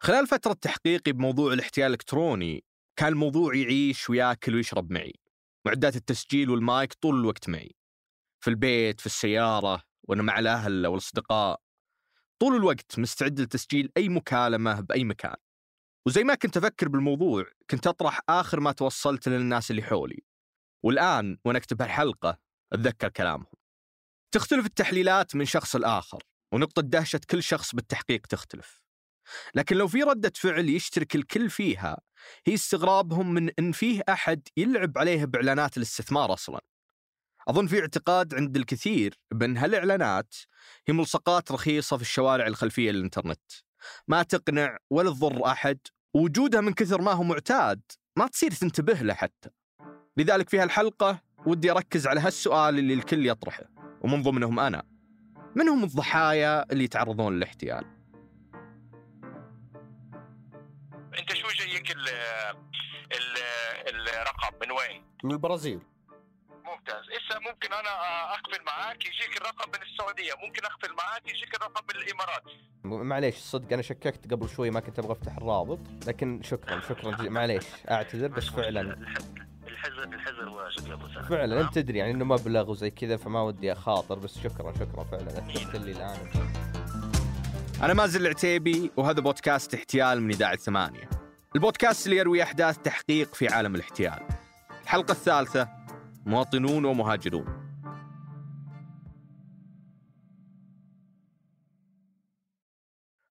خلال فترة تحقيقي بموضوع الاحتيال الإلكتروني كان الموضوع يعيش وياكل ويشرب معي. معدات التسجيل والمايك طول الوقت معي. في البيت في السيارة وأنا مع الأهل أو الأصدقاء. طول الوقت مستعد لتسجيل أي مكالمة بأي مكان. وزي ما كنت أفكر بالموضوع كنت أطرح آخر ما توصلت للناس اللي حولي. والآن وأنا أكتب هالحلقة أتذكر كلامهم. تختلف التحليلات من شخص لآخر ونقطة دهشة كل شخص بالتحقيق تختلف. لكن لو في ردة فعل يشترك الكل فيها هي استغرابهم من إن فيه أحد يلعب عليه بإعلانات الاستثمار أصلا. أظن في اعتقاد عند الكثير بأن هالإعلانات هي ملصقات رخيصة في الشوارع الخلفية للإنترنت. ما تقنع ولا تضر أحد ووجودها من كثر ما هو معتاد ما تصير تنتبه له حتى. لذلك في هالحلقة ودي أركز على هالسؤال اللي الكل يطرحه ومن ضمنهم أنا. من هم الضحايا اللي يتعرضون للاحتيال؟ جايك ال ال الرقم من وين؟ من البرازيل. ممتاز. هسه ممكن أنا أقفل معاك يجيك الرقم من السعودية. ممكن أقفل معاك يجيك الرقم من الإمارات. معليش صدق أنا شككت قبل شوي ما كنت أبغى أفتح الرابط لكن شكرا شكرا جزيلا. معليش أعتذر بس فعلا. الحذر الحذر واجد يا أبو سعد. فعلا أنت تدري يعني إنه مبلغ وزي كذا فما ودي أخاطر بس شكرا شكرا فعلا. اثبت لي الآن. أنا مازن العتيبي وهذا بودكاست احتيال من إذاعة ثمانية. البودكاست اللي يروي أحداث تحقيق في عالم الاحتيال. الحلقة الثالثة مواطنون ومهاجرون.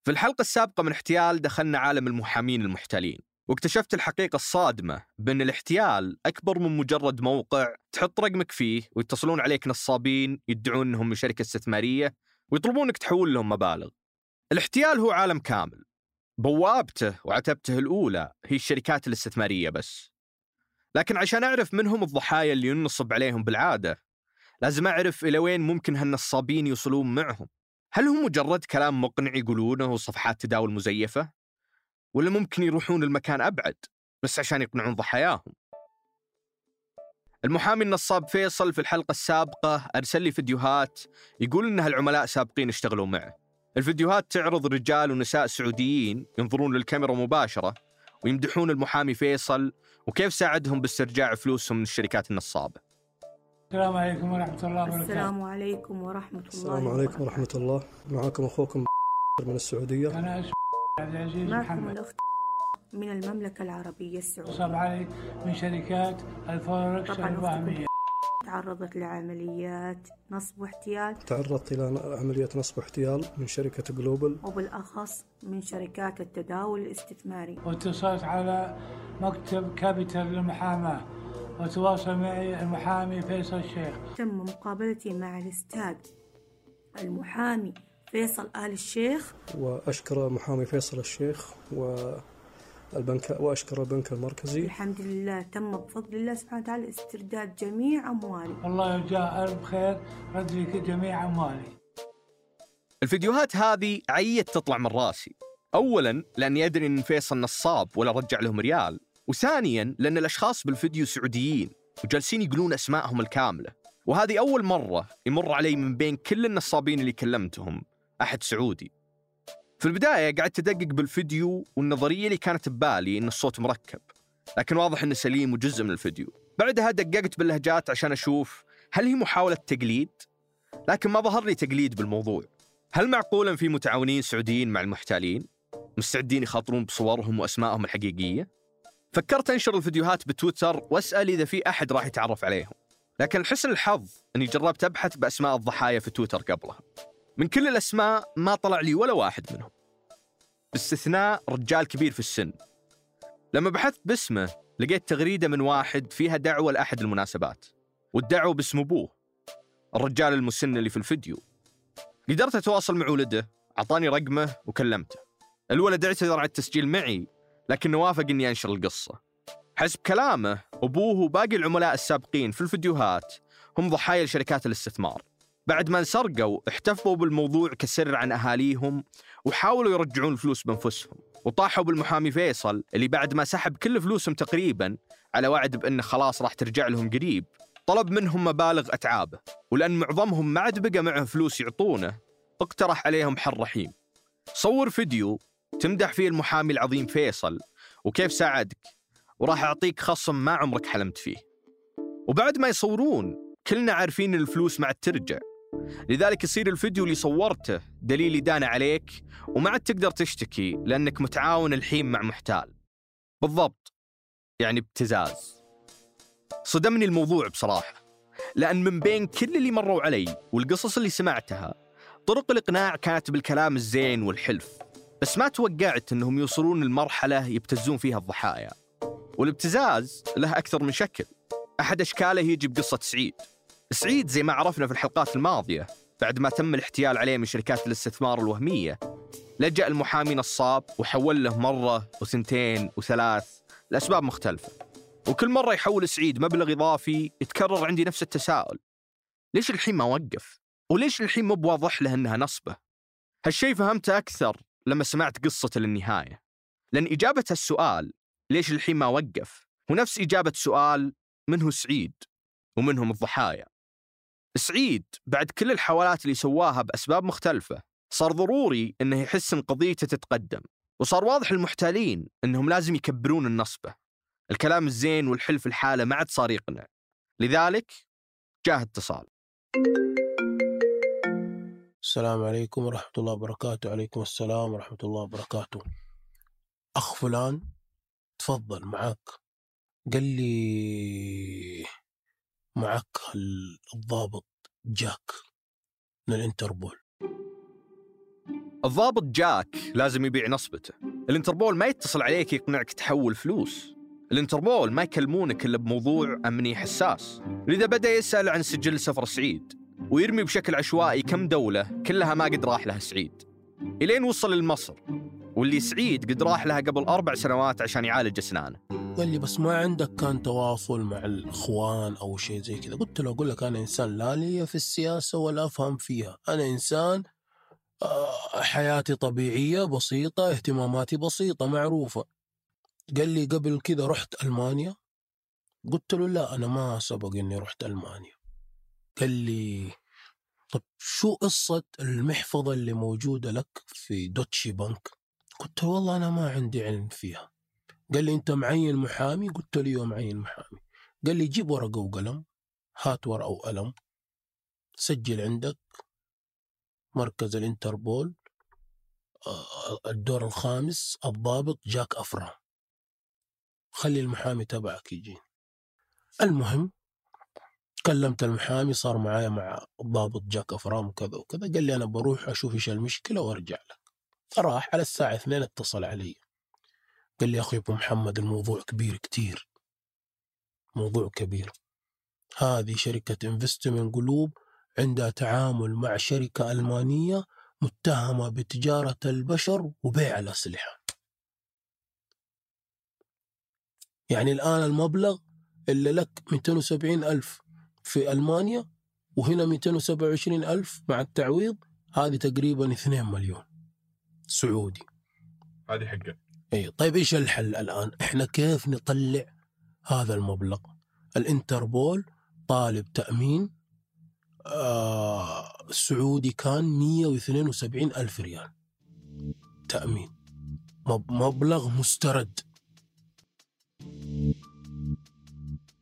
في الحلقة السابقة من احتيال دخلنا عالم المحامين المحتالين واكتشفت الحقيقة الصادمة بأن الاحتيال أكبر من مجرد موقع تحط رقمك فيه ويتصلون عليك نصابين يدعون أنهم من شركة استثمارية ويطلبونك تحول لهم مبالغ. الاحتيال هو عالم كامل بوابته وعتبته الأولى هي الشركات الاستثمارية بس لكن عشان أعرف من هم الضحايا اللي ينصب عليهم بالعادة لازم أعرف إلى وين ممكن هالنصابين يوصلون معهم هل هو مجرد كلام مقنع يقولونه وصفحات تداول مزيفة؟ ولا ممكن يروحون المكان أبعد بس عشان يقنعون ضحاياهم؟ المحامي النصاب فيصل في الحلقة السابقة أرسل لي فيديوهات يقول إن هالعملاء سابقين اشتغلوا معه الفيديوهات تعرض رجال ونساء سعوديين ينظرون للكاميرا مباشرة ويمدحون المحامي فيصل وكيف ساعدهم باسترجاع فلوسهم من الشركات النصابة. السلام عليكم ورحمة الله وبركاته. السلام عليكم ورحمة الله السلام عليكم ورحمة الله. معكم أخوكم من السعودية. أنا اسمي عبد العزيز معكم محمد. الأخت من المملكة العربية السعودية. نصب علي من شركات الفوركس طبعاً الوهمية. تعرضت لعمليات نصب واحتيال. تعرضت إلى عملية نصب واحتيال من شركة جلوبل. وبالأخص من شركات التداول الاستثماري. واتصلت على مكتب كابيتال للمحاماة وتواصل معي المحامي فيصل الشيخ. تم مقابلتي مع الأستاذ المحامي فيصل آل الشيخ. وأشكر محامي فيصل الشيخ والبنك وأشكر البنك المركزي. الحمد لله تم بفضل الله سبحانه وتعالى استرداد جميع أموالي. والله يجزاه ألف خير رد لي جميع أموالي. الفيديوهات هذه عيت تطلع من راسي. اولا لاني ادري إن فيصل نصاب ولا رجع لهم ريال. وثانيا لأن الأشخاص بالفيديو سعوديين وجالسين يقولون أسمائهم الكاملة. وهذه أول مرة يمر علي من بين كل النصابين اللي كلمتهم. أحد سعودي. في البداية قعدت أدقق بالفيديو والنظرية اللي كانت ببالي إن الصوت مركب لكن واضح إنه سليم وجزء من الفيديو. بعدها دققت باللهجات عشان أشوف هل هي محاولة تقليد لكن ما ظهر لي تقليد بالموضوع. هل معقولا في متعاونين سعوديين مع المحتالين؟ مستعدين يخاطرون بصورهم وأسمائهم الحقيقية؟ فكرت أنشر الفيديوهات بتويتر وأسأل إذا في أحد راح يتعرف عليهم. لكن لحسن الحظ إني جربت أبحث بأسماء الضحايا في تويتر قبلها. من كل الأسماء ما طلع لي ولا واحد منهم. باستثناء رجال كبير في السن. لما بحثت باسمه لقيت تغريدة من واحد فيها دعوة لأحد المناسبات والدعوة باسم أبوه الرجال المسن اللي في الفيديو. قدرت أتواصل مع ولده أعطاني رقمه وكلمته. الولد اعتذر عن التسجيل معي لكنه وافق إني أنشر القصة. حسب كلامه أبوه وباقي العملاء السابقين في الفيديوهات هم ضحايا لشركات الاستثمار. بعد ما انسرقوا احتفظوا بالموضوع كسر عن أهاليهم وحاولوا يرجعون الفلوس بأنفسهم وطاحوا بالمحامي فيصل اللي بعد ما سحب كل فلوسهم تقريبا على وعد بأنه خلاص راح ترجع لهم قريب طلب منهم مبالغ أتعابه. ولأن معظمهم ما عاد بقى معه فلوس يعطونه اقترح عليهم حل رحيم. صور فيديو تمدح فيه المحامي العظيم فيصل وكيف ساعدك وراح أعطيك خصم ما عمرك حلمت فيه. وبعد ما يصورون كلنا عارفين الفلوس ما عاد ترجع. لذلك يصير الفيديو اللي صورته دليل إدانة عليك وما عاد تقدر تشتكي لأنك متعاون الحين مع محتال. بالضبط. يعني ابتزاز. صدمني الموضوع بصراحة. لأن من بين كل اللي مروا علي والقصص اللي سمعتها طرق الإقناع كانت بالكلام الزين والحلف. بس ما توقعت أنهم يوصلون لمرحلة يبتزون فيها الضحايا. والابتزاز له أكثر من شكل. أحد أشكاله يجي بقصة سعيد. سعيد زي ما عرفنا في الحلقات الماضية بعد ما تم الاحتيال عليه من شركات الاستثمار الوهمية. لجأ المحامي نصاب وحول له مرة وسنتين وثلاث لأسباب مختلفة. وكل مرة يحول سعيد مبلغ إضافي يتكرر عندي نفس التساؤل. ليش الحين ما وقف؟ وليش الحين مو بواضح له أنها نصبة؟ هالشيء فهمته أكثر لما سمعت قصته للنهاية. لأن إجابة السؤال ليش الحين ما وقف هو نفس إجابة سؤال من هو سعيد ومنهم الضحايا. سعيد بعد كل الحوالات اللي سواها بأسباب مختلفة. صار ضروري أنه يحس أن قضيته تتقدم وصار واضح للمحتالين أنهم لازم يكبرون النصبة. الكلام الزين والحلف الحالة ما عاد صار يقنع. لذلك جاء اتصال. السلام عليكم ورحمة الله وبركاته. عليكم السلام ورحمة الله وبركاته. أخ فلان تفضل معك قال لي معك الضابط جاك من الانتربول. الضابط جاك لازم يبيع نصبته. الانتربول ما يتصل عليك يقنعك تحول فلوس. الانتربول ما يكلمونك إلا بموضوع أمني حساس. لذا بدأ يسأل عن سجل سفر سعيد ويرمي بشكل عشوائي كم دولة كلها ما قد راح لها سعيد. إلين وصل لمصر واللي سعيد قد راح لها قبل أربع سنوات عشان يعالج أسنانه. قال لي بس ما عندك كان تواصل مع الإخوان أو شيء زي كذا. قلت له أقول لك أنا إنسان لا لي في السياسة ولا أفهم فيها. أنا إنسان آه، حياتي طبيعية بسيطة اهتماماتي بسيطة معروفة. قال لي قبل كذا رحت ألمانيا؟ قلت له لا أنا ما سبق إني رحت ألمانيا. قال لي طب شو قصة المحفظة اللي موجودة لك في دوتشي بنك؟ قلت له والله أنا ما عندي علم فيها. قال لي أنت معين محامي؟ قلت له أيوة معين محامي. قال لي جيب ورقة وقلم هات ورقة وقلم سجل عندك مركز الانتربول آه، الدور الخامس الضابط جاك أفرا خلي المحامي تبعك يجي المهم كلمت المحامي صار معايا مع الضابط جاك أفرام وكذا وكذا. قال لي أنا بروح أشوف إيش المشكلة وأرجع لك. راح على الساعة اثنين اتصل علي. قال لي أخي أبو محمد الموضوع كبير كتير. موضوع كبير. هذه شركة انفستمنت قلوب عندها تعامل مع شركة ألمانية متهمة بتجارة البشر وبيع الأسلحة. يعني الآن المبلغ اللي لك 270 ألف في ألمانيا وهنا 227 ألف مع التعويض هذه تقريبا 2 مليون سعودي. هذه حقة. إي طيب إيش الحل الآن؟ إحنا كيف نطلع هذا المبلغ؟ الإنتربول طالب تأمين آه سعودي كان 172 ألف ريال. تأمين. مب- مبلغ مسترد.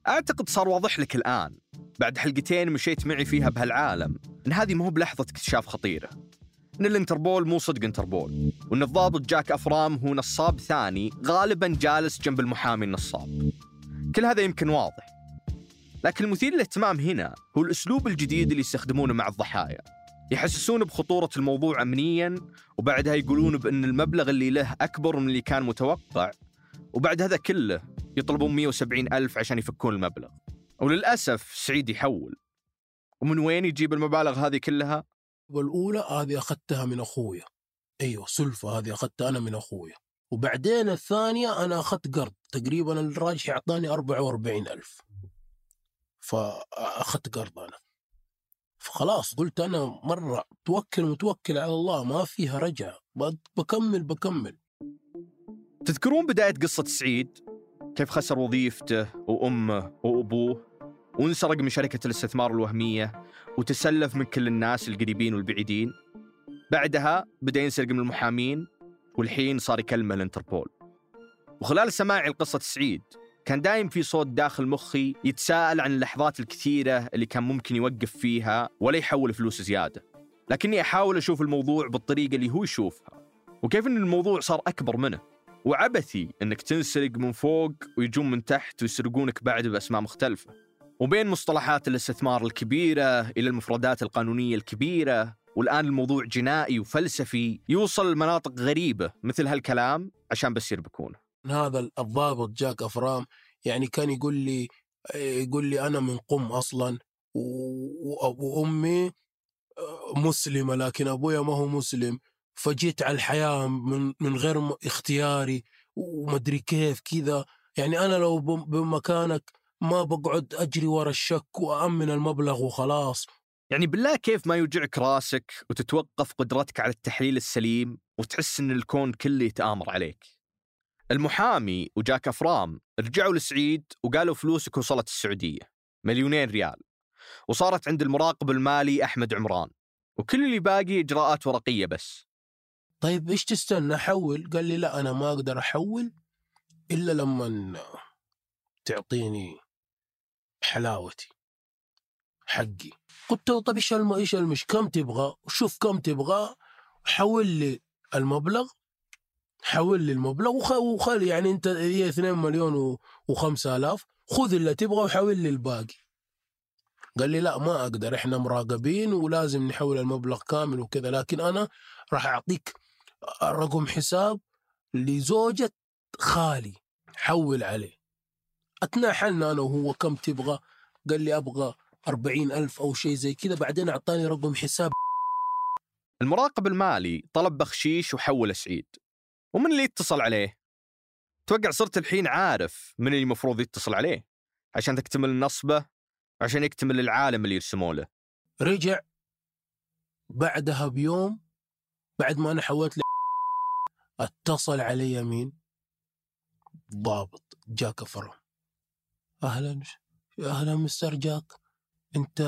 أعتقد صار واضح لك الآن. بعد حلقتين مشيت معي فيها بهالعالم. إن هذه مو بلحظة اكتشاف خطيرة. إن الانتربول مو صدق انتربول وإن الضابط جاك أفرام هو نصاب ثاني غالبا جالس جنب المحامي النصاب. كل هذا يمكن واضح. لكن المثير للاهتمام هنا هو الأسلوب الجديد اللي يستخدمونه مع الضحايا. يحسسون بخطورة الموضوع أمنيا وبعدها يقولون بأن المبلغ اللي له أكبر من اللي كان متوقع وبعد هذا كله يطلبون 170 ألف عشان يفكون المبلغ. وللأسف سعيد يحول. ومن وين يجيب المبالغ هذه كلها؟ والأولى هذه أخذتها من أخويا. أيوة سلفة هذه أخذتها أنا من أخويا. وبعدين الثانية أنا أخذت قرض تقريبا الراجح أعطاني 44 ألف. فأخذت قرض أنا. فخلاص قلت أنا مرة توكل متوكل على الله ما فيها رجعة ب- بكمل بكمل. تذكرون بداية قصة سعيد؟ كيف خسر وظيفته وأمه وأبوه؟ وانسرق من شركة الاستثمار الوهمية وتسلف من كل الناس القريبين والبعيدين. بعدها بدأ ينسرق من المحامين والحين صار يكلمه الانتربول. وخلال سماعي لقصة سعيد كان دايم في صوت داخل مخي يتساءل عن اللحظات الكثيرة اللي كان ممكن يوقف فيها ولا يحول فلوس زيادة. لكني أحاول أشوف الموضوع بالطريقة اللي هو يشوفها وكيف أن الموضوع صار أكبر منه. وعبثي أنك تنسرق من فوق ويجون من تحت ويسرقونك بعد بأسماء مختلفة. وبين مصطلحات الاستثمار الكبيرة إلى المفردات القانونية الكبيرة والآن الموضوع جنائي وفلسفي يوصل لمناطق غريبة مثل هالكلام عشان بس يربكونه هذا الضابط جاك أفرام يعني كان يقول لي يقول لي أنا من قم أصلا و- و- وأمي مسلمة لكن أبويا ما هو مسلم. فجيت على الحياة من من غير اختياري ومدري كيف كذا. يعني أنا لو بم- بمكانك ما بقعد أجري ورا الشك وامن المبلغ وخلاص. يعني بالله كيف ما يوجعك راسك وتتوقف قدرتك على التحليل السليم وتحس إن الكون كله يتآمر عليك؟ المحامي وجاك أفرام رجعوا لسعيد وقالوا فلوسك وصلت السعودية مليونين ريال. وصارت عند المراقب المالي أحمد عمران وكل اللي باقي إجراءات ورقية بس. طيب إيش تستنى أحول؟ قال لي لا أنا ما أقدر أحول إلا لما تعطيني حلاوتي حقي. قلت له طيب إيش. إيش المش كم تبغى؟ وشوف كم تبغى حول لي المبلغ حول لي المبلغ وخ... وخل يعني أنت هي 2 مليون و... و5000 خذ اللي تبغى وحول لي الباقي. قال لي لا ما أقدر إحنا مراقبين ولازم نحول المبلغ كامل وكذا لكن أنا راح أعطيك رقم حساب لزوجة خالي حول عليه. اتناحلنا أنا وهو كم تبغى؟ قال لي أبغى أربعين ألف أو شيء زي كذا بعدين أعطاني رقم حساب. المراقب المالي طلب بخشيش وحول سعيد ومن اللي يتصل عليه؟ توقع صرت الحين عارف من اللي المفروض يتصل عليه. عشان تكتمل النصبة عشان يكتمل العالم اللي يرسموا له. رجع بعدها بيوم بعد ما أنا حولت ل اتصل علي مين ضابط جاك فرم أهلا أهلا مستر جاك. أنت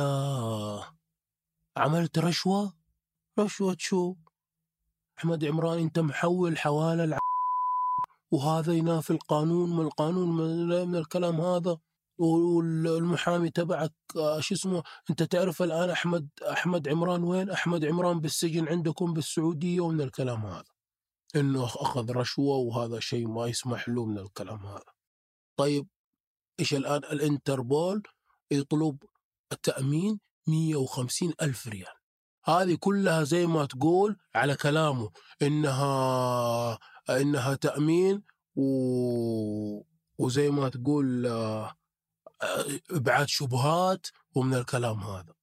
عملت رشوة؟ رشوة شو؟ أحمد عمران أنت محول حوالة الع... وهذا ينافي القانون من القانون من, الكلام هذا. والمحامي تبعك شو اسمه أنت تعرف الآن أحمد أحمد عمران وين؟ أحمد عمران بالسجن عندكم بالسعودية ومن الكلام هذا. إنه أخذ رشوة وهذا شيء ما يسمح له من الكلام هذا. طيب إيش الآن؟ الإنتربول يطلب التأمين 150 ألف ريال. هذه كلها زي ما تقول على كلامه إنها إنها تأمين و... وزي ما تقول آه، إبعاد شبهات ومن الكلام هذا.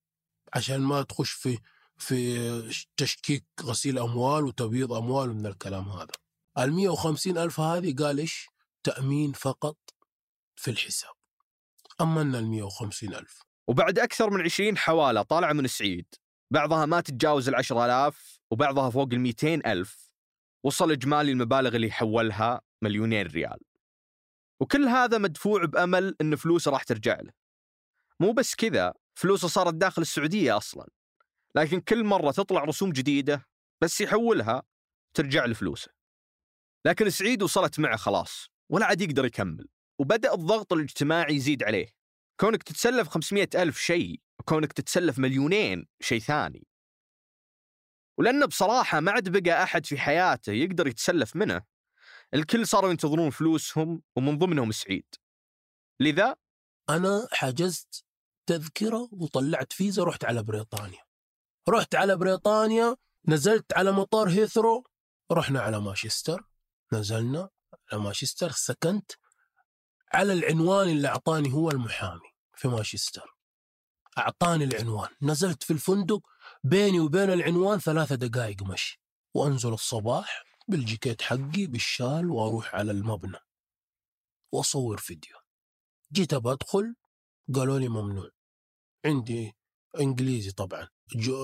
عشان ما تخش في في تشكيك غسيل أموال وتبييض أموال من الكلام هذا. ال 150 ألف هذه قال إيش؟ تأمين فقط. في الحساب. امنا ال 150 ألف. وبعد أكثر من 20 حوالة طالعة من سعيد بعضها ما تتجاوز ال 10000 وبعضها فوق ال 200 ألف وصل إجمالي المبالغ اللي حولها مليونين ريال. وكل هذا مدفوع بأمل أن فلوسه راح ترجع له. مو بس كذا فلوسه صارت داخل السعودية أصلا. لكن كل مرة تطلع رسوم جديدة بس يحولها ترجع له فلوسه لكن سعيد وصلت معه خلاص ولا عاد يقدر يكمل. وبدأ الضغط الاجتماعي يزيد عليه. كونك تتسلف 500 ألف شيء وكونك تتسلف مليونين شيء ثاني. ولأنه بصراحة ما عاد بقى أحد في حياته يقدر يتسلف منه. الكل صاروا ينتظرون فلوسهم ومن ضمنهم سعيد. لذا؟ أنا حجزت تذكرة وطلعت فيزا رحت على بريطانيا. رحت على بريطانيا نزلت على مطار هيثرو رحنا على مانشستر نزلنا على مانشستر سكنت على العنوان اللي أعطاني هو المحامي في مانشستر. أعطاني العنوان. نزلت في الفندق بيني وبين العنوان ثلاثة دقائق مشي. وأنزل الصباح بالجيكيت حقي بالشال وأروح على المبنى. وأصور فيديو. جيت بدخل قالوا لي ممنوع. عندي إنجليزي طبعا. جو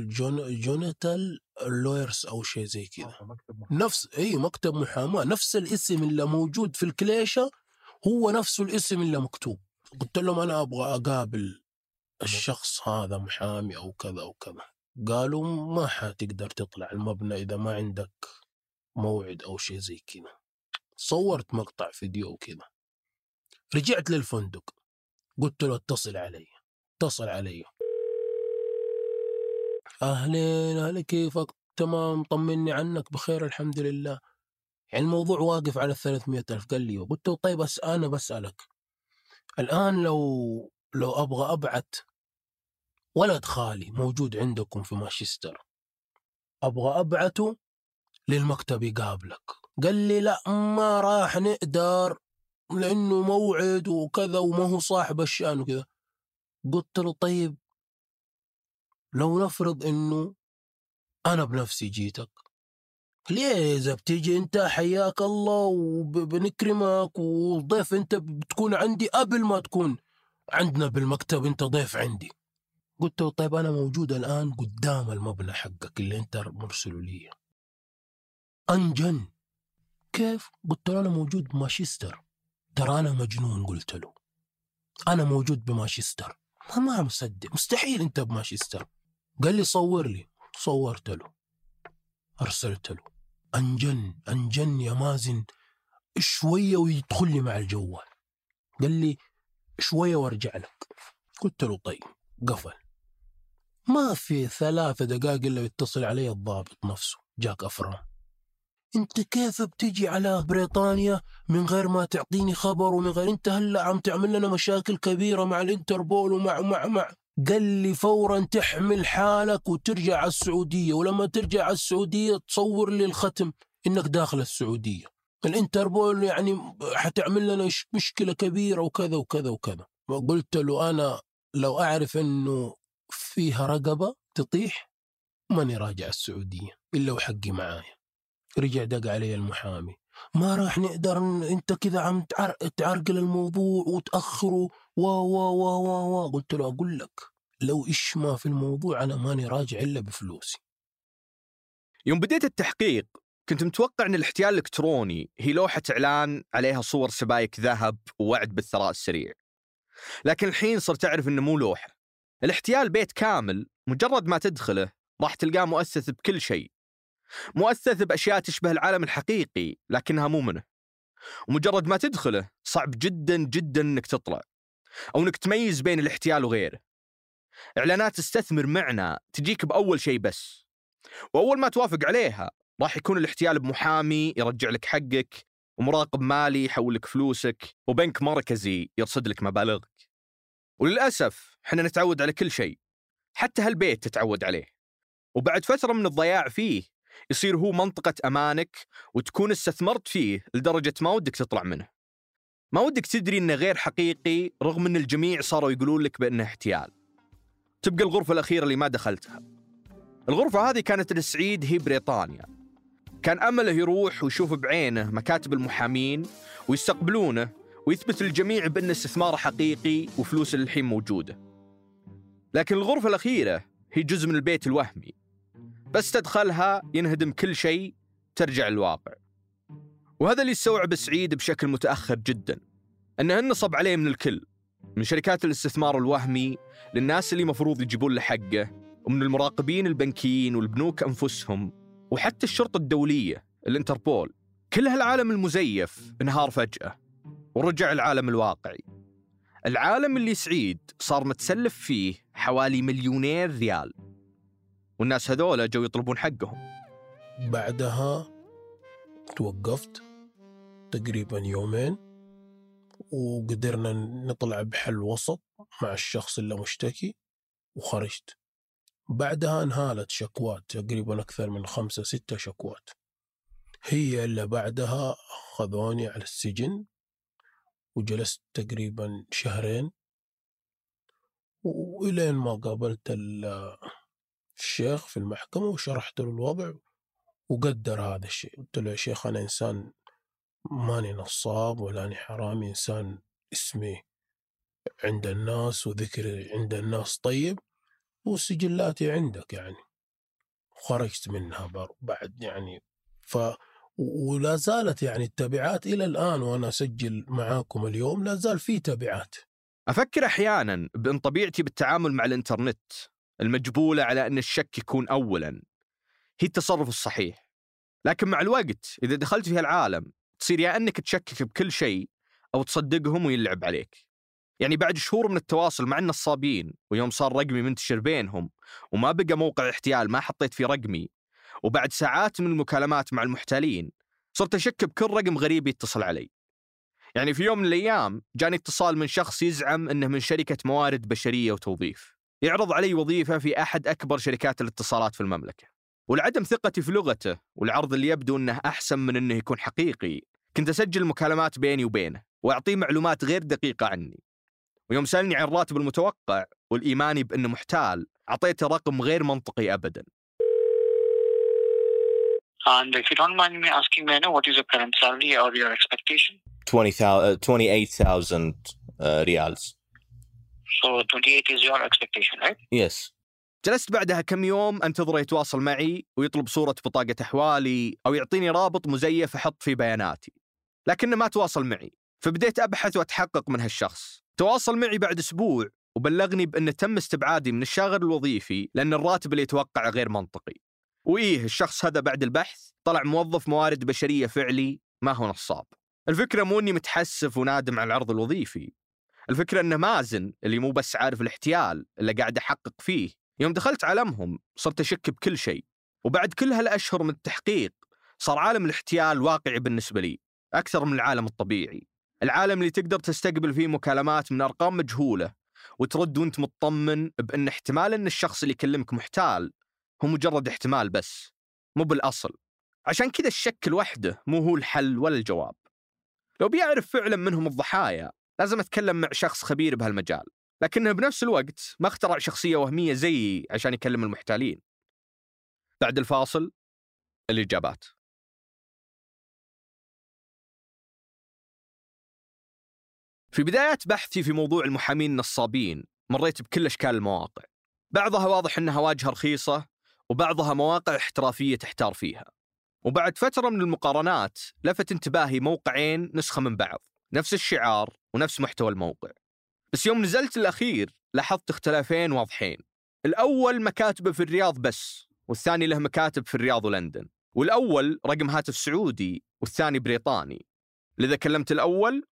جون جوناتال lawyers أو شيء زي كذا. نفس اي مكتب محاماة. نفس الاسم اللي موجود في الكليشة هو نفسه الاسم اللي مكتوب. قلت لهم أنا أبغى أقابل الشخص هذا محامي أو كذا أو كذا. قالوا ما حتقدر تطلع المبنى إذا ما عندك موعد أو شيء زي كذا. صورت مقطع فيديو وكذا. رجعت للفندق. قلت له اتصل علي. اتصل علي. أهلين أهلا كيفك؟ تمام طمني عنك بخير الحمد لله. يعني الموضوع واقف على 300 ألف. قال لي قلت له طيب بس أنا بسألك الآن لو لو أبغى أبعت ولد خالي موجود عندكم في مانشستر أبغى أبعته للمكتب يقابلك. قال لي لا ما راح نقدر لأنه موعد وكذا وما هو صاحب الشأن وكذا. قلت له طيب لو نفرض إنه أنا بنفسي جيتك ليه إذا بتيجي أنت حياك الله وبنكرمك وضيف أنت بتكون عندي قبل ما تكون عندنا بالمكتب أنت ضيف عندي. قلت له طيب أنا موجود الآن قدام المبنى حقك اللي أنت مرسله لي. أنجن. كيف؟ قلت له أنا موجود بمانشستر ترى أنا مجنون قلت له. أنا موجود بمانشستر. ما ما مصدق. مستحيل أنت بمانشستر. قال لي صور لي. صورت له. أرسلت له. أنجن أنجن يا مازن. شوية ويدخل لي مع الجوال. قال لي شوية وأرجع لك. قلت له طيب قفل. ما في ثلاثة دقائق إلا يتصل علي الضابط نفسه جاك افرام أنت كيف بتجي على بريطانيا من غير ما تعطيني خبر ومن غير أنت هلأ عم تعمل لنا مشاكل كبيرة مع الإنتربول ومع مع مع. قال لي فورا تحمل حالك وترجع على السعودية ولما ترجع على السعودية تصور لي الختم إنك داخل السعودية. الانتربول يعني حتعمل لنا مشكلة كبيرة وكذا وكذا وكذا. قلت له أنا لو أعرف إنه فيها رقبة تطيح ماني راجع السعودية إلا وحقي معايا. رجع دق علي المحامي. ما راح نقدر انت كذا عم تعرقل الموضوع وتأخره و و و و و قلت له أقول لك لو إيش ما في الموضوع أنا ماني راجع إلا بفلوسي. يوم بديت التحقيق كنت متوقع إن الاحتيال الإلكتروني هي لوحة إعلان عليها صور سبايك ذهب ووعد بالثراء السريع. لكن الحين صرت أعرف إنه مو لوحة. الاحتيال بيت كامل مجرد ما تدخله راح تلقاه مؤسس بكل شيء. مؤثث بأشياء تشبه العالم الحقيقي لكنها مو منه. ومجرد ما تدخله صعب جدا جدا إنك تطلع أو إنك تميز بين الاحتيال وغيره. إعلانات استثمر معنا تجيك بأول شيء بس وأول ما توافق عليها راح يكون الاحتيال بمحامي يرجع لك حقك ومراقب مالي يحول لك فلوسك وبنك مركزي يرصد لك مبالغك. وللأسف إحنا نتعود على كل شيء حتى هالبيت تتعود عليه. وبعد فترة من الضياع فيه يصير هو منطقة أمانك وتكون استثمرت فيه لدرجة ما ودك تطلع منه. ما ودك تدري إنه غير حقيقي رغم إن الجميع صاروا يقولون لك بأنه احتيال. تبقى الغرفة الأخيرة اللي ما دخلتها. الغرفة هذه كانت لسعيد هي بريطانيا. كان أمله يروح ويشوف بعينه مكاتب المحامين ويستقبلونه ويثبت للجميع بأن استثماره حقيقي وفلوسه الحين موجودة. لكن الغرفة الأخيرة هي جزء من البيت الوهمي. بس تدخلها ينهدم كل شيء ترجع الواقع. وهذا اللي استوعب سعيد بشكل متأخر جدا أنه نصب عليه من الكل من شركات الاستثمار الوهمي للناس اللي مفروض يجيبون له حقه ومن المراقبين البنكيين والبنوك أنفسهم وحتى الشرطة الدولية الإنتربول. كل هالعالم المزيف انهار فجأة ورجع العالم الواقعي. العالم اللي سعيد صار متسلف فيه حوالي مليونين ريال. والناس هذولا جو يطلبون حقهم. بعدها توقفت تقريبا يومين وقدرنا نطلع بحل وسط مع الشخص اللي مشتكي وخرجت. بعدها انهالت شكوات تقريبا أكثر من خمسة ستة شكوات. هي اللي بعدها أخذوني على السجن وجلست تقريبا شهرين وإلين ما قابلت الشيخ في المحكمة وشرحت له الوضع وقدر هذا الشيء. قلت له يا شيخ أنا إنسان ماني نصاب ولا أني حرامي إنسان اسمي عند الناس وذكري عند الناس طيب وسجلاتي عندك يعني. خرجت منها بعد يعني. ف ولا زالت يعني التبعات إلى الآن وأنا أسجل معاكم اليوم لا زال في تبعات. أفكر أحيانا بأن طبيعتي بالتعامل مع الإنترنت. المجبولة على أن الشك يكون أولا. هي التصرف الصحيح. لكن مع الوقت إذا دخلت في هالعالم تصير يا أنك تشكك بكل شيء أو تصدقهم ويلعب عليك. يعني بعد شهور من التواصل مع النصابين ويوم صار رقمي منتشر بينهم وما بقى موقع احتيال ما حطيت فيه رقمي وبعد ساعات من المكالمات مع المحتالين صرت أشك بكل رقم غريب يتصل علي. يعني في يوم من الأيام جاني اتصال من شخص يزعم أنه من شركة موارد بشرية وتوظيف. يعرض علي وظيفة في أحد أكبر شركات الاتصالات في المملكة. ولعدم ثقتي في لغته والعرض اللي يبدو أنه أحسن من أنه يكون حقيقي كنت أسجل مكالمات بيني وبينه وأعطيه معلومات غير دقيقة عني. ويوم سألني عن الراتب المتوقع والإيماني بأنه محتال أعطيته رقم غير منطقي أبدا. And if you don't mind me asking, may I know what is your current salary or your expectation? 20,000 uh, 28,000 uh, riyals So 28 is your expectation, right? yes جلست بعدها كم يوم انتظره يتواصل معي ويطلب صورة بطاقة أحوالي أو يعطيني رابط مزيف أحط فيه بياناتي لكنه ما تواصل معي فبديت أبحث وأتحقق من هالشخص. تواصل معي بعد أسبوع وبلغني بأنه تم استبعادي من الشاغر الوظيفي لأن الراتب اللي يتوقع غير منطقي. وإيه الشخص هذا بعد البحث طلع موظف موارد بشرية فعلي ما هو نصاب. الفكرة مو أني متحسف ونادم على العرض الوظيفي. الفكرة أنه مازن اللي مو بس عارف الاحتيال اللي قاعد أحقق فيه. يوم دخلت عالمهم صرت أشك بكل شيء. وبعد كل هالأشهر من التحقيق صار عالم الاحتيال واقعي بالنسبة لي أكثر من العالم الطبيعي. العالم اللي تقدر تستقبل فيه مكالمات من أرقام مجهولة وترد وأنت مطمن بأن احتمال أن الشخص اللي يكلمك محتال هو مجرد احتمال بس مو بالأصل. عشان كذا الشك لوحده مو هو الحل ولا الجواب. لو بيعرف فعلا منهم الضحايا لازم أتكلم مع شخص خبير بهالمجال. لكنه بنفس الوقت ما اخترع شخصية وهمية زيي عشان يكلم المحتالين. بعد الفاصل الإجابات. في بدايات بحثي في موضوع المحامين النصابين مريت بكل أشكال المواقع. بعضها واضح أنها واجهة رخيصة وبعضها مواقع احترافية تحتار فيها. وبعد فترة من المقارنات لفت انتباهي موقعين نسخة من بعض. نفس الشعار ونفس محتوى الموقع. بس يوم نزلت الأخير لاحظت اختلافين واضحين. الأول مكاتبه في الرياض بس والثاني له مكاتب في الرياض ولندن. والأول رقم هاتف سعودي والثاني بريطاني. لذا كلمت الأول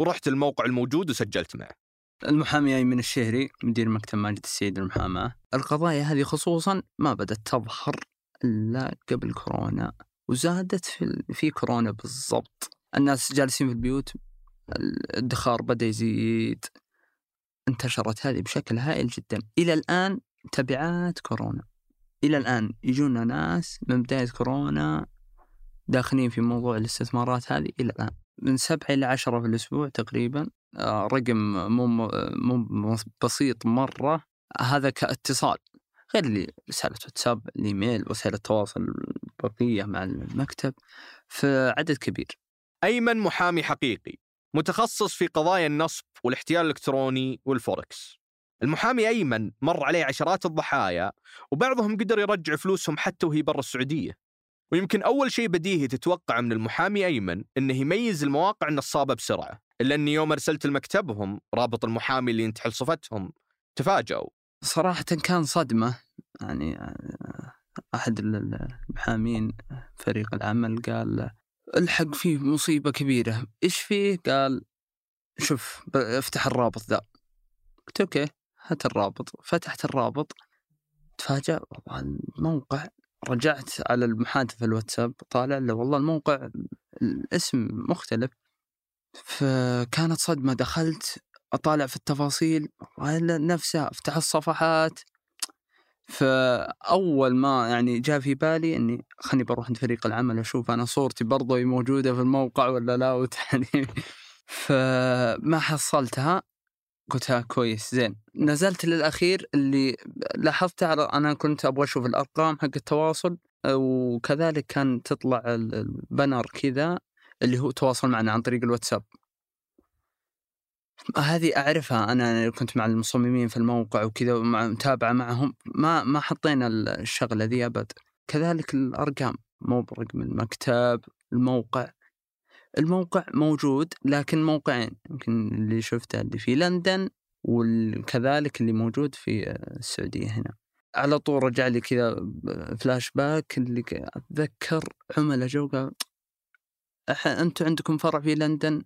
ورحت الموقع الموجود وسجلت معه. المحامي أيمن الشهري مدير مكتب ماجد السيد للمحاماة القضايا هذه خصوصا ما بدأت تظهر إلا قبل كورونا وزادت في, في كورونا بالضبط. الناس جالسين في البيوت الادخار بدأ يزيد انتشرت هذه بشكل هائل جدا. إلى الآن تبعات كورونا. إلى الآن يجونا ناس من بداية كورونا داخلين في موضوع الاستثمارات هذه إلى الآن. من سبعة إلى عشرة في الأسبوع تقريبا. آه، رقم مو مو بسيط مرة. هذا كاتصال. غير اللي رسالة واتساب الإيميل وسائل التواصل البقية مع المكتب. فعدد كبير. أيمن محامي حقيقي. متخصص في قضايا النصب والاحتيال الإلكتروني والفوركس. المحامي أيمن مر عليه عشرات الضحايا وبعضهم قدر يرجع فلوسهم حتى وهي برا السعودية. ويمكن أول شيء بديهي تتوقع من المحامي أيمن أنه يميز المواقع النصابة بسرعة إلا أني يوم أرسلت لمكتبهم رابط المحامي اللي ينتحل صفتهم تفاجأوا. صراحة كان صدمة يعني آه، أحد المحامين فريق العمل قال الحق فيه مصيبة كبيرة. إيش فيه؟ قال شوف أفتح الرابط ذا. قلت أوكي هات الرابط. فتحت الرابط تفاجأ الموقع رجعت على المحادثة في الواتساب طالع له والله الموقع الاسم مختلف. فكانت صدمة دخلت أطالع في التفاصيل نفسها أفتح الصفحات. فأول ما يعني جاء في بالي إني خلني بروح عند فريق العمل أشوف أنا صورتي برضو موجودة في الموقع ولا لا؟ وتعني فما حصلتها قلت كويس زين. نزلت للأخير اللي لاحظته أنا كنت أبغى أشوف الأرقام حق التواصل وكذلك كان تطلع البنر كذا اللي هو تواصل معنا عن طريق الواتساب. هذه أعرفها. أنا كنت مع المصممين في الموقع وكذا متابعة معهم. ما ما حطينا الشغلة ذي أبد. كذلك الأرقام. مو برقم المكتب الموقع. الموقع موجود لكن موقعين. يمكن اللي شفته اللي في لندن وكذلك اللي موجود في السعودية هنا. على طول رجع لي كذا فلاش باك اللي أتذكر عملاء جو قال "أح- أنتم عندكم فرع في لندن؟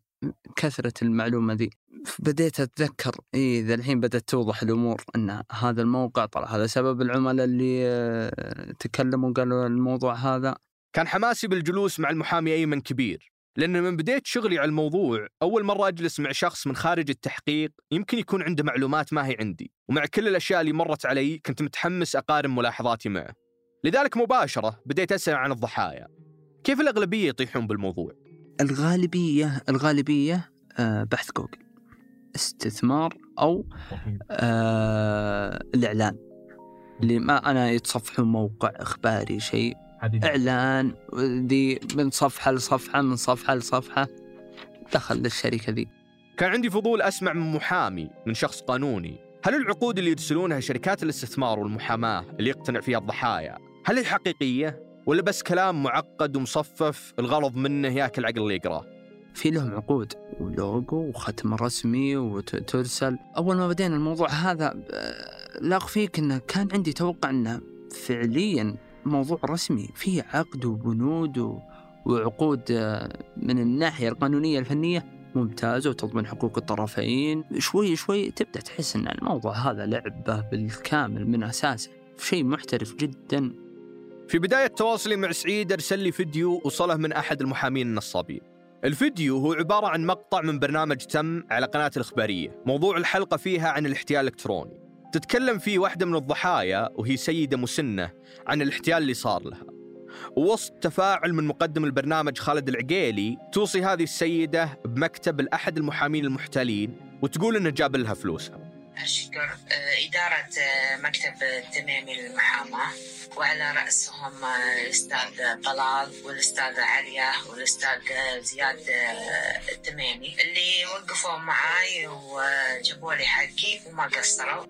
كثرة المعلومة ذي. بديت أتذكر إي ذا الحين بدأت توضح الأمور إن هذا الموقع طلع هذا سبب العملاء اللي آه، تكلموا قالوا الموضوع هذا. كان حماسي بالجلوس مع المحامي أيمن كبير لأن من بديت شغلي على الموضوع أول مرة أجلس مع شخص من خارج التحقيق يمكن يكون عنده معلومات ما هي عندي ومع كل الأشياء اللي مرت علي كنت متحمس أقارن ملاحظاتي معه. لذلك مباشرة بديت أسأل عن الضحايا. كيف الأغلبية يطيحون بالموضوع؟ الغالبية الغالبية آه، بحث جوجل استثمار أو آه الإعلان. اللي ما أنا يتصفحون موقع إخباري شيء. إعلان ذي من صفحة لصفحة من صفحة لصفحة دخل للشركة ذي. كان عندي فضول أسمع من محامي من شخص قانوني. هل العقود اللي يرسلونها شركات الاستثمار والمحاماة اللي يقتنع فيها الضحايا هل هي حقيقية؟ ولا بس كلام معقد ومصفف الغرض منه ياكل عقل اللي يقراه؟ في لهم عقود ولوجو وختم رسمي وترسل أول ما بدينا الموضوع هذا آه، لا أخفيك أنه كان عندي توقع أنه فعليا موضوع رسمي. فيه عقد وبنود وعقود آه، من الناحية القانونية الفنية ممتازة وتضمن حقوق الطرفين. شوي شوي تبدأ تحس أن الموضوع هذا لعبة بالكامل من أساسه. شيء محترف جدا. في بداية تواصلي مع سعيد أرسل لي فيديو وصله من أحد المحامين النصابين. الفيديو هو عبارة عن مقطع من برنامج تم على قناة الإخبارية. موضوع الحلقة فيها عن الاحتيال الإلكتروني. تتكلم فيه واحدة من الضحايا وهي سيدة مسنة عن الاحتيال اللي صار لها. ووسط تفاعل من مقدم البرنامج خالد العقيلي توصي هذه السيدة بمكتب الأحد المحامين المحتالين وتقول إنه جاب لها فلوسها. أشكر آه، إدارة آه، مكتب التميمي للمحاماة وعلى رأسهم آه، الأستاذ طلال والأستاذ عليا والأستاذ آه، زياد آه، التميمي اللي وقفوا معاي وجابوا لي حقي وما قصروا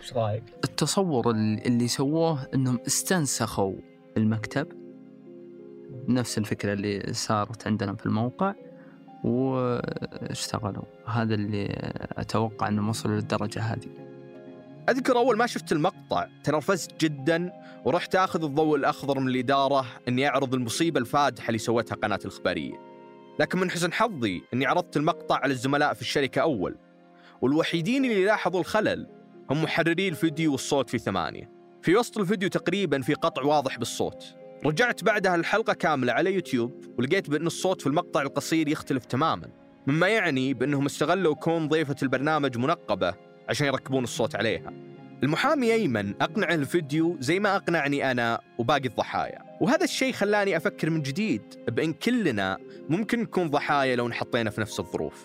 إيش رأيك؟ التصور ال- اللي سووه إنهم استنسخوا المكتب نفس الفكرة اللي صارت عندنا في الموقع واشتغلوا. هذا اللي أتوقع انهم وصلوا للدرجة هذه. أذكر أول ما شفت المقطع تنرفزت جدا ورحت آخذ الضوء الأخضر من الإدارة إني أعرض المصيبة الفادحة اللي سوتها قناة الإخبارية. لكن من حسن حظي إني عرضت المقطع على الزملاء في الشركة أول والوحيدين اللي لاحظوا الخلل هم محرري الفيديو والصوت في ثمانية. في وسط الفيديو تقريبا في قطع واضح بالصوت. رجعت بعدها الحلقة كاملة على يوتيوب ولقيت بأن الصوت في المقطع القصير يختلف تماما. مما يعني بأنهم استغلوا كون ضيفة البرنامج منقبة عشان يركبون الصوت عليها. المحامي أيمن أقنعه الفيديو زي ما أقنعني أنا وباقي الضحايا. وهذا الشيء خلاني أفكر من جديد بأن كلنا ممكن نكون ضحايا لو انحطينا في نفس الظروف.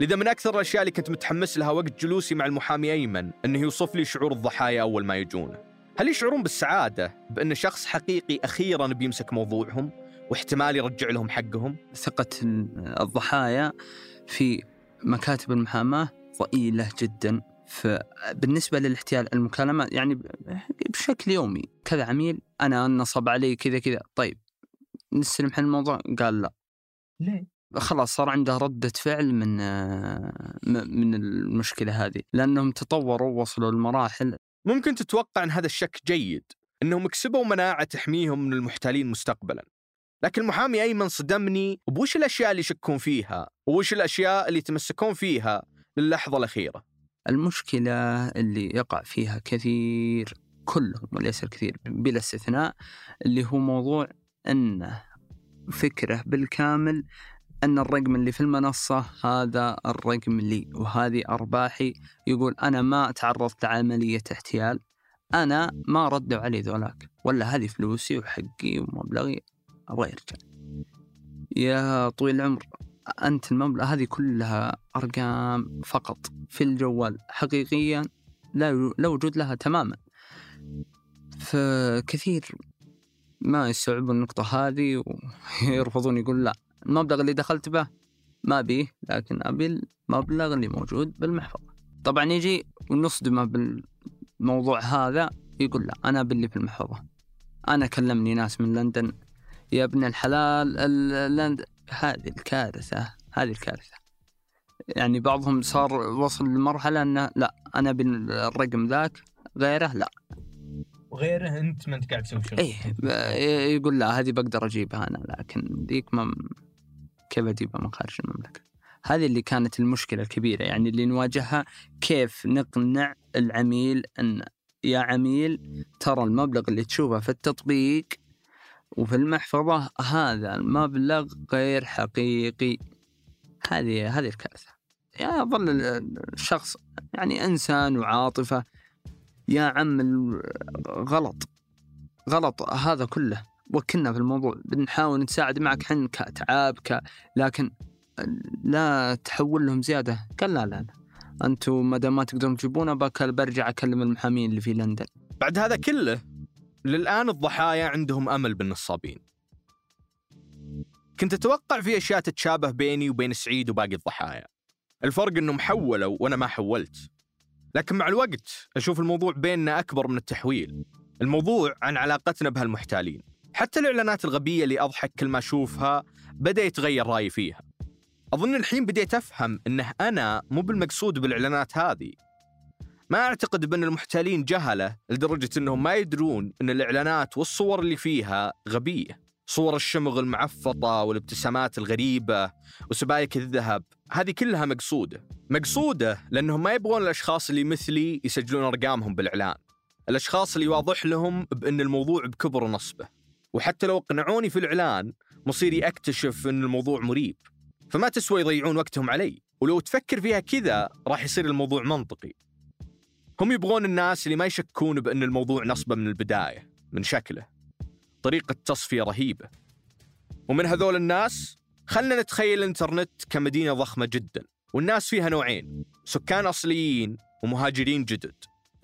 لذا من أكثر الأشياء اللي كنت متحمس لها وقت جلوسي مع المحامي أيمن أنه يوصف لي شعور الضحايا أول ما يجونه. هل يشعرون بالسعادة بأن شخص حقيقي أخيرا بيمسك موضوعهم واحتمال يرجع لهم حقهم؟ ثقة الضحايا في مكاتب المحاماة ضئيلة جدا. فبالنسبة للاحتيال المكالمات يعني بشكل يومي كذا عميل أنا نصب علي كذا كذا. طيب نستلم حل الموضوع؟ قال لا. ليه؟ خلاص صار عنده ردة فعل من آه، من المشكلة هذه. لأنهم تطوروا وصلوا لمراحل ممكن تتوقع أن هذا الشك جيد أنهم كسبوا مناعة تحميهم من المحتالين مستقبلا. لكن المحامي أيمن صدمني بوش الأشياء اللي يشكون فيها ووش الأشياء اللي يتمسكون فيها للحظة الأخيرة؟ المشكلة اللي يقع فيها كثير كلهم وليس الكثير بلا استثناء اللي هو موضوع أنه فكرة بالكامل أن الرقم اللي في المنصة هذا الرقم لي وهذه أرباحي. يقول أنا ما تعرضت لعملية احتيال. أنا ما ردوا علي ذولاك. ولا هذه فلوسي وحقي ومبلغي. أبغى يرجع. يا طويل العمر أنت المبلغ هذه كلها أرقام فقط. في الجوال حقيقيا لا لا وجود لها تماما. فكثير ما يستوعبون النقطة هذه ويرفضون يقول لا. المبلغ اللي دخلت به ما بيه لكن أبي المبلغ اللي موجود بالمحفظة. طبعا يجي ونصدمه بالموضوع هذا يقول لا أنا باللي في المحفظة. أنا كلمني ناس من لندن يا ابن الحلال ال- لند هذه الكارثة هذه الكارثة. يعني بعضهم صار وصل لمرحلة أنه لا أنا بالرقم ذاك غيره لا. وغيره أنت ما أنت قاعد تسوي شغل. إيه ب- يقول لا هذه بقدر أجيبها أنا لكن ذيك ما كيف اجيبها من خارج المملكة؟ هذه اللي كانت المشكلة الكبيرة يعني اللي نواجهها كيف نقنع العميل أن يا عميل ترى المبلغ اللي تشوفه في التطبيق وفي المحفظة هذا المبلغ غير حقيقي. هذه هذه الكارثة. يعني يظل ال- الشخص يعني إنسان وعاطفة يا عم غلط غلط هذا كله. وكلنا في الموضوع بنحاول نساعد معك حن كتعاب ك... لكن لا تحول لهم زيادة. قال لا لا لا. أنتم ما دام ما تقدرون تجيبونه برجع أكلم المحامين اللي في لندن. بعد هذا كله للآن الضحايا عندهم أمل بالنصابين. كنت أتوقع في أشياء تتشابه بيني وبين سعيد وباقي الضحايا. الفرق أنهم حولوا وأنا ما حولت. لكن مع الوقت أشوف الموضوع بيننا أكبر من التحويل. الموضوع عن علاقتنا بهالمحتالين. حتى الإعلانات الغبية اللي أضحك كل ما أشوفها بدأ يتغير رأيي فيها. أظن الحين بديت أفهم أنه أنا مو بالمقصود بالإعلانات هذه. ما أعتقد بأن المحتالين جهلة لدرجة أنهم ما يدرون أن الإعلانات والصور اللي فيها غبية. صور الشمغ المعفطة والابتسامات الغريبة وسبايك الذهب هذه كلها مقصودة. مقصودة لأنهم ما يبغون الأشخاص اللي مثلي يسجلون أرقامهم بالإعلان. الأشخاص اللي واضح لهم بأن الموضوع بكبر نصبه وحتى لو اقنعوني في الإعلان مصيري أكتشف أن الموضوع مريب. فما تسوى يضيعون وقتهم علي ولو تفكر فيها كذا راح يصير الموضوع منطقي. هم يبغون الناس اللي ما يشكون بأن الموضوع نصبه من البداية من شكله. طريقة تصفية رهيبة. ومن هذول الناس خلنا نتخيل الانترنت كمدينة ضخمة جدا والناس فيها نوعين سكان أصليين ومهاجرين جدد.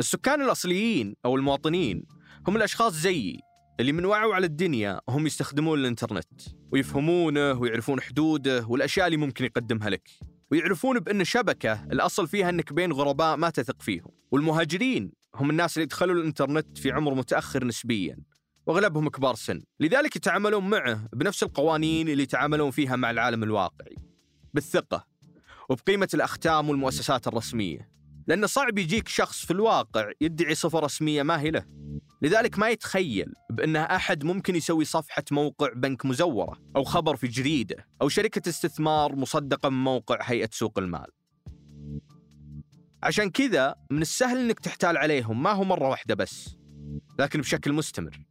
السكان الأصليين أو المواطنين هم الأشخاص زيي اللي من وعوا على الدنيا هم يستخدمون الإنترنت ويفهمونه ويعرفون حدوده والأشياء اللي ممكن يقدمها لك ويعرفون بأن شبكة الأصل فيها أنك بين غرباء ما تثق فيهم والمهاجرين هم الناس اللي دخلوا الإنترنت في عمر متأخر نسبياً وأغلبهم كبار سن، لذلك يتعاملون معه بنفس القوانين اللي يتعاملون فيها مع العالم الواقعي. بالثقة وبقيمة الأختام والمؤسسات الرسمية. لأن صعب يجيك شخص في الواقع يدعي صفة رسمية ما هي له. لذلك ما يتخيل بأنه أحد ممكن يسوي صفحة موقع بنك مزورة أو خبر في جريدة أو شركة استثمار مصدقة من موقع هيئة سوق المال. عشان كذا من السهل أنك تحتال عليهم ما هو مرة واحدة بس لكن بشكل مستمر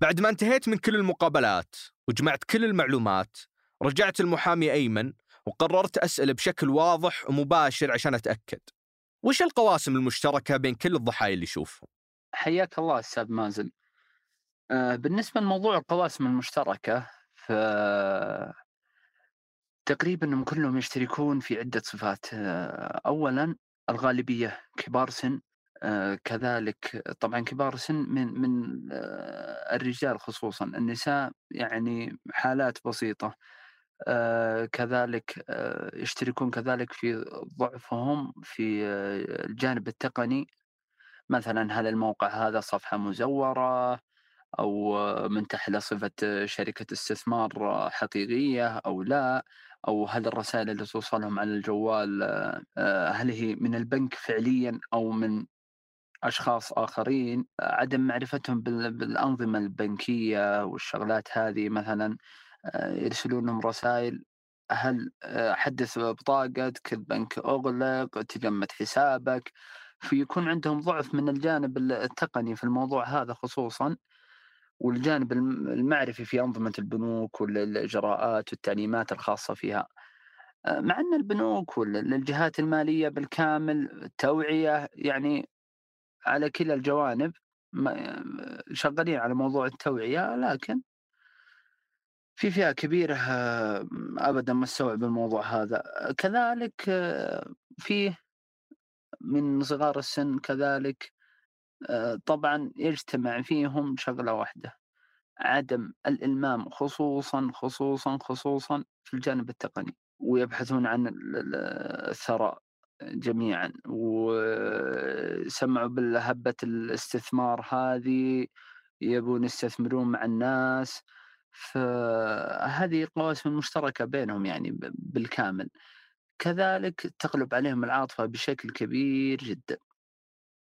بعد ما انتهيت من كل المقابلات وجمعت كل المعلومات رجعت المحامي أيمن وقررت أسأله بشكل واضح ومباشر عشان أتأكد وش القواسم المشتركة بين كل الضحايا اللي يشوفهم؟ حياك الله أستاذ مازن. آه، بالنسبة لموضوع القواسم المشتركة ف تقريبا إنهم كلهم يشتركون في عدة صفات. آه، اولا الغالبية كبار سن. آه، كذلك طبعا كبار سن من من الرجال خصوصا. النساء يعني حالات بسيطة. آه، كذلك آه، يشتركون كذلك في ضعفهم في آه، الجانب التقني. مثلا هل الموقع هذا صفحة مزورة أو آه، منتح له صفة آه، شركة استثمار آه، حقيقية أو لا؟ أو هل الرسائل اللي توصلهم على الجوال آه، آه، هل هي من البنك فعليا أو من أشخاص آخرين؟ آه، عدم معرفتهم بال- بالأنظمة البنكية والشغلات هذه مثلا. آه، يرسلون لهم رسائل هل آه، حدث بطاقتك البنك أغلق تجمد حسابك. فيكون عندهم ضعف من الجانب التقني في الموضوع هذا خصوصا. والجانب الم- المعرفي في أنظمة البنوك والإجراءات والتعليمات الخاصة فيها. آه، مع أن البنوك والجهات المالية بالكامل توعية يعني على كلا الجوانب شغالين على موضوع التوعية لكن في فئة كبيرة آه، أبدا ما استوعب الموضوع هذا. كذلك آه، فيه من صغار السن كذلك آه، طبعا يجتمع فيهم شغلة واحدة عدم الإلمام خصوصا خصوصا خصوصا في الجانب التقني ويبحثون عن ال- ال- الثراء جميعا وسمعوا بالهبة الاستثمار هذه يبون يستثمرون مع الناس. فهذه القواسم المشتركة بينهم يعني بالكامل. كذلك تغلب عليهم العاطفة بشكل كبير جدا.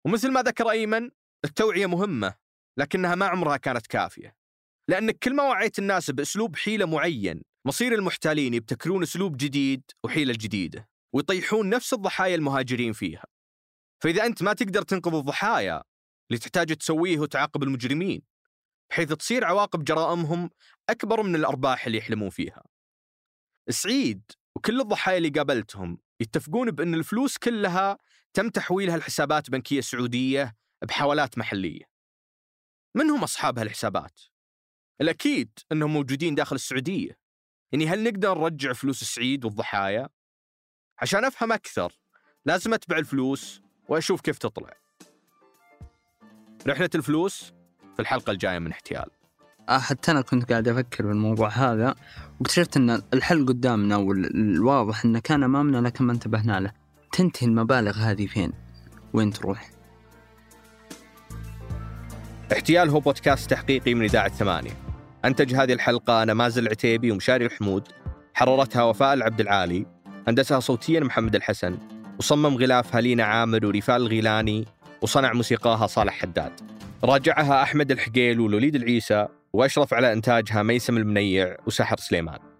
ومثل ما ذكر أيمن التوعية مهمة لكنها ما عمرها كانت كافية. لأنك كل ما وعيت الناس بأسلوب حيلة معين مصير المحتالين يبتكرون أسلوب جديد وحيلة جديدة ويطيحون نفس الضحايا المهاجرين فيها. فإذا أنت ما تقدر تنقذ الضحايا اللي تحتاج تسويه وتعاقب المجرمين بحيث تصير عواقب جرائمهم أكبر من الأرباح اللي يحلمون فيها. سعيد وكل الضحايا اللي قابلتهم يتفقون بأن الفلوس كلها تم تحويلها لحسابات بنكية سعودية بحوالات محلية. من هم أصحاب هالحسابات؟ الأكيد أنهم موجودين داخل السعودية. يعني هل نقدر نرجع فلوس سعيد والضحايا؟ عشان أفهم أكثر لازم أتبع الفلوس وأشوف كيف تطلع. رحلة الفلوس في الحلقة الجاية من احتيال. حتى أنا كنت قاعد أفكر بالموضوع هذا واكتشفت أن الحل قدامنا والواضح أنه كان أمامنا لكن ما انتبهنا له تنتهي المبالغ هذه فين؟ وين تروح؟ احتيال هو بودكاست تحقيقي من إذاعة ثمانية أنتج هذه الحلقة أنا مازل العتيبي ومشاري الحمود حررتها وفاء العبد العالي هندسها صوتيا محمد الحسن وصمم غلافها لينا عامر ورفال الغيلاني وصنع موسيقاها صالح حداد راجعها أحمد الحقيل ولوليد العيسى وأشرف على إنتاجها ميسم المنيع وسحر سليمان.